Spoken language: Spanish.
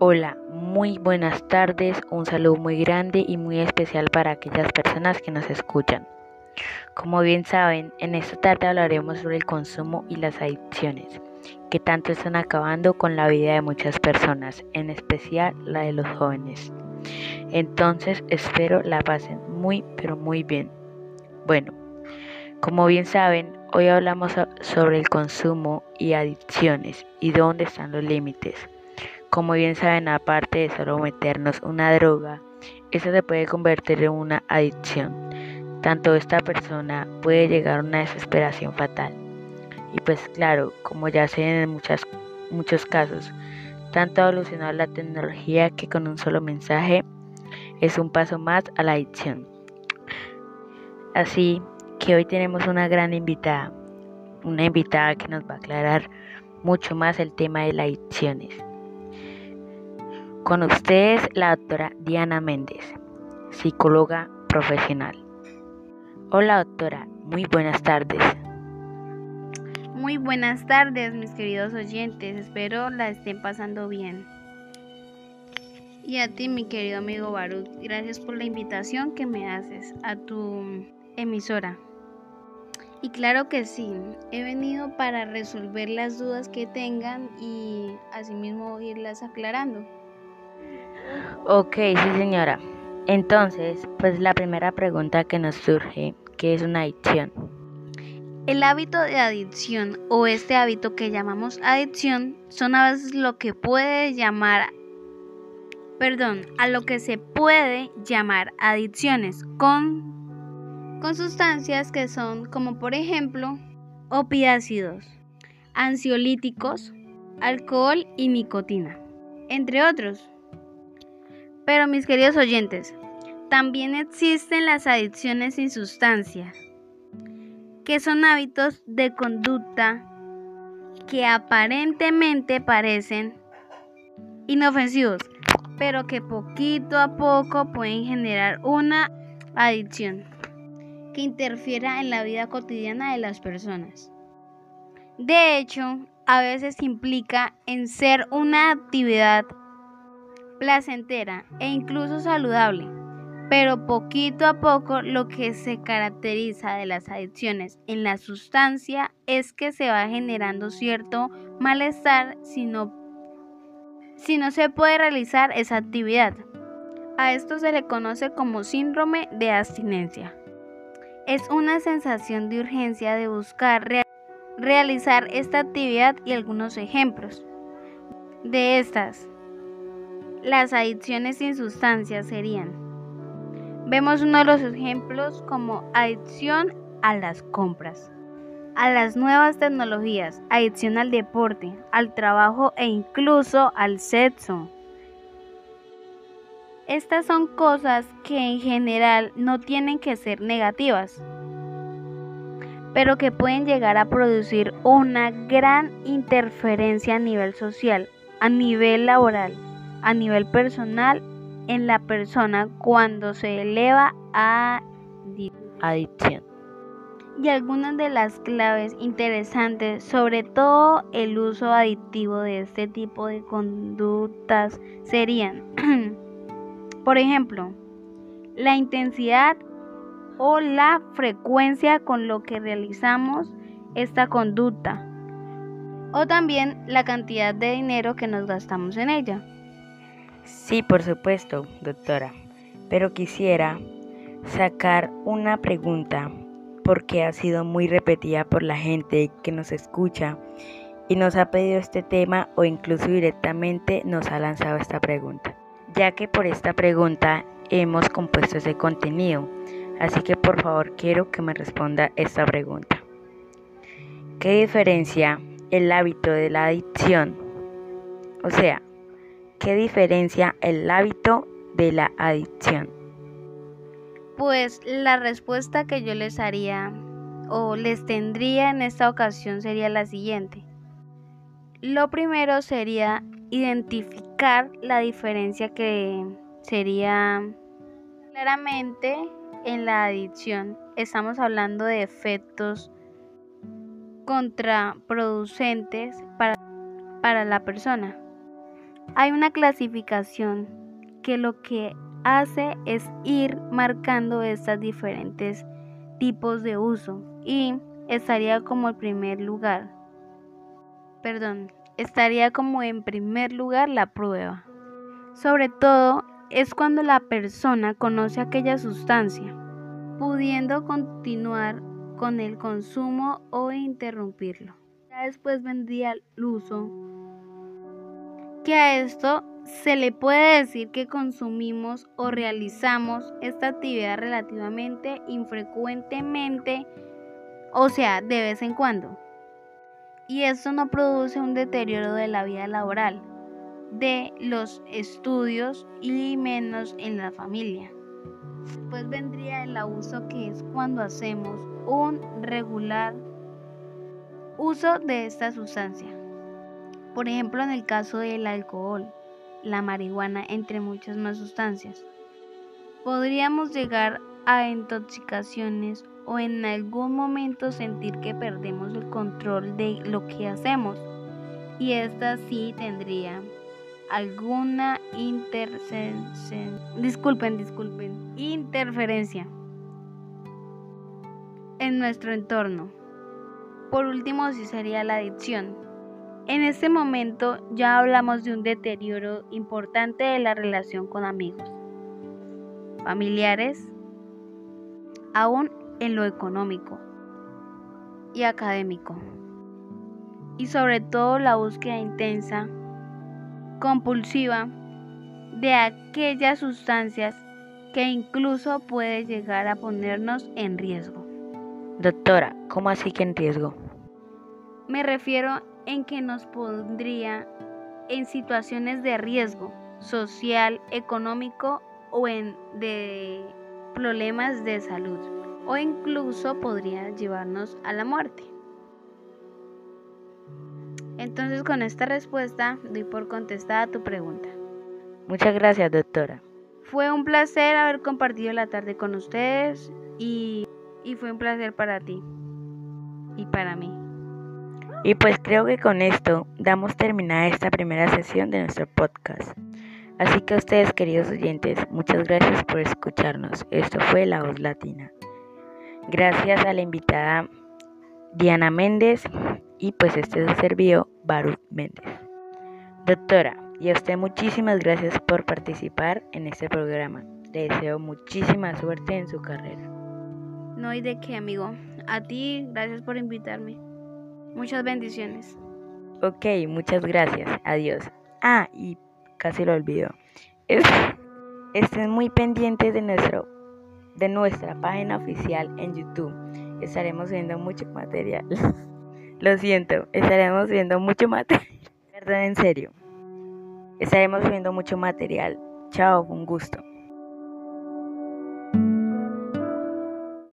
Hola, muy buenas tardes, un saludo muy grande y muy especial para aquellas personas que nos escuchan. Como bien saben, en esta tarde hablaremos sobre el consumo y las adicciones, que tanto están acabando con la vida de muchas personas, en especial la de los jóvenes. Entonces espero la pasen muy pero muy bien. Bueno, como bien saben, hoy hablamos sobre el consumo y adicciones y dónde están los límites. Como bien saben, aparte de solo meternos una droga, eso se puede convertir en una adicción. Tanto esta persona puede llegar a una desesperación fatal. Y pues claro, como ya se en muchas, muchos casos, tanto ha evolucionado la tecnología que con un solo mensaje es un paso más a la adicción. Así que hoy tenemos una gran invitada, una invitada que nos va a aclarar mucho más el tema de las adicciones. Con ustedes la doctora Diana Méndez, psicóloga profesional. Hola doctora, muy buenas tardes. Muy buenas tardes mis queridos oyentes, espero la estén pasando bien. Y a ti mi querido amigo Barut, gracias por la invitación que me haces a tu emisora. Y claro que sí, he venido para resolver las dudas que tengan y asimismo irlas aclarando. Ok, sí señora. Entonces, pues la primera pregunta que nos surge, ¿qué es una adicción? El hábito de adicción o este hábito que llamamos adicción son a veces lo que puede llamar, perdón, a lo que se puede llamar adicciones con, con sustancias que son como por ejemplo opiácidos, ansiolíticos, alcohol y nicotina, entre otros. Pero mis queridos oyentes, también existen las adicciones sin sustancia, que son hábitos de conducta que aparentemente parecen inofensivos, pero que poquito a poco pueden generar una adicción que interfiera en la vida cotidiana de las personas. De hecho, a veces implica en ser una actividad placentera e incluso saludable. Pero poquito a poco lo que se caracteriza de las adicciones en la sustancia es que se va generando cierto malestar si no, si no se puede realizar esa actividad. A esto se le conoce como síndrome de abstinencia. Es una sensación de urgencia de buscar realizar esta actividad y algunos ejemplos de estas las adicciones sin sustancias serían. Vemos uno de los ejemplos como adicción a las compras, a las nuevas tecnologías, adicción al deporte, al trabajo e incluso al sexo. Estas son cosas que en general no tienen que ser negativas, pero que pueden llegar a producir una gran interferencia a nivel social, a nivel laboral a nivel personal en la persona cuando se eleva a adicción. Y algunas de las claves interesantes, sobre todo el uso adictivo de este tipo de conductas, serían, por ejemplo, la intensidad o la frecuencia con lo que realizamos esta conducta, o también la cantidad de dinero que nos gastamos en ella. Sí, por supuesto, doctora. Pero quisiera sacar una pregunta porque ha sido muy repetida por la gente que nos escucha y nos ha pedido este tema o incluso directamente nos ha lanzado esta pregunta, ya que por esta pregunta hemos compuesto ese contenido. Así que por favor quiero que me responda esta pregunta. ¿Qué diferencia el hábito de la adicción? O sea, ¿Qué diferencia el hábito de la adicción? Pues la respuesta que yo les haría o les tendría en esta ocasión sería la siguiente. Lo primero sería identificar la diferencia que sería claramente en la adicción. Estamos hablando de efectos contraproducentes para, para la persona Hay una clasificación que lo que hace es ir marcando estos diferentes tipos de uso y estaría como el primer lugar. Perdón, estaría como en primer lugar la prueba. Sobre todo es cuando la persona conoce aquella sustancia, pudiendo continuar con el consumo o interrumpirlo. Ya después vendría el uso, que a esto se le puede decir que consumimos o realizamos esta actividad relativamente infrecuentemente, o sea, de vez en cuando. Y esto no produce un deterioro de la vida laboral, de los estudios y menos en la familia. Pues vendría el abuso que es cuando hacemos un regular uso de esta sustancia. Por ejemplo, en el caso del alcohol, la marihuana, entre muchas más sustancias. Podríamos llegar a intoxicaciones o en algún momento sentir que perdemos el control de lo que hacemos. Y esta sí tendría alguna. Disculpen, disculpen. Interferencia en nuestro entorno. Por último, sí sería la adicción. En este momento ya hablamos de un deterioro importante de la relación con amigos, familiares, aún en lo económico y académico. Y sobre todo la búsqueda intensa, compulsiva, de aquellas sustancias que incluso puede llegar a ponernos en riesgo. Doctora, ¿cómo así que en riesgo? Me refiero en que nos pondría en situaciones de riesgo social, económico o en de problemas de salud o incluso podría llevarnos a la muerte. Entonces con esta respuesta doy por contestada tu pregunta. Muchas gracias, doctora. Fue un placer haber compartido la tarde con ustedes y, y fue un placer para ti y para mí. Y pues creo que con esto damos terminada esta primera sesión de nuestro podcast. Así que a ustedes, queridos oyentes, muchas gracias por escucharnos. Esto fue La Voz Latina. Gracias a la invitada Diana Méndez y pues este se servió Baruch Méndez. Doctora, y a usted muchísimas gracias por participar en este programa. Le deseo muchísima suerte en su carrera. No hay de qué, amigo. A ti, gracias por invitarme. Muchas bendiciones. Ok, muchas gracias. Adiós. Ah, y casi lo olvido. estén muy pendientes de, nuestro, de nuestra página oficial en YouTube. Estaremos viendo mucho material. lo siento, estaremos viendo mucho material. Perdón, en serio. Estaremos viendo mucho material. Chao, un gusto.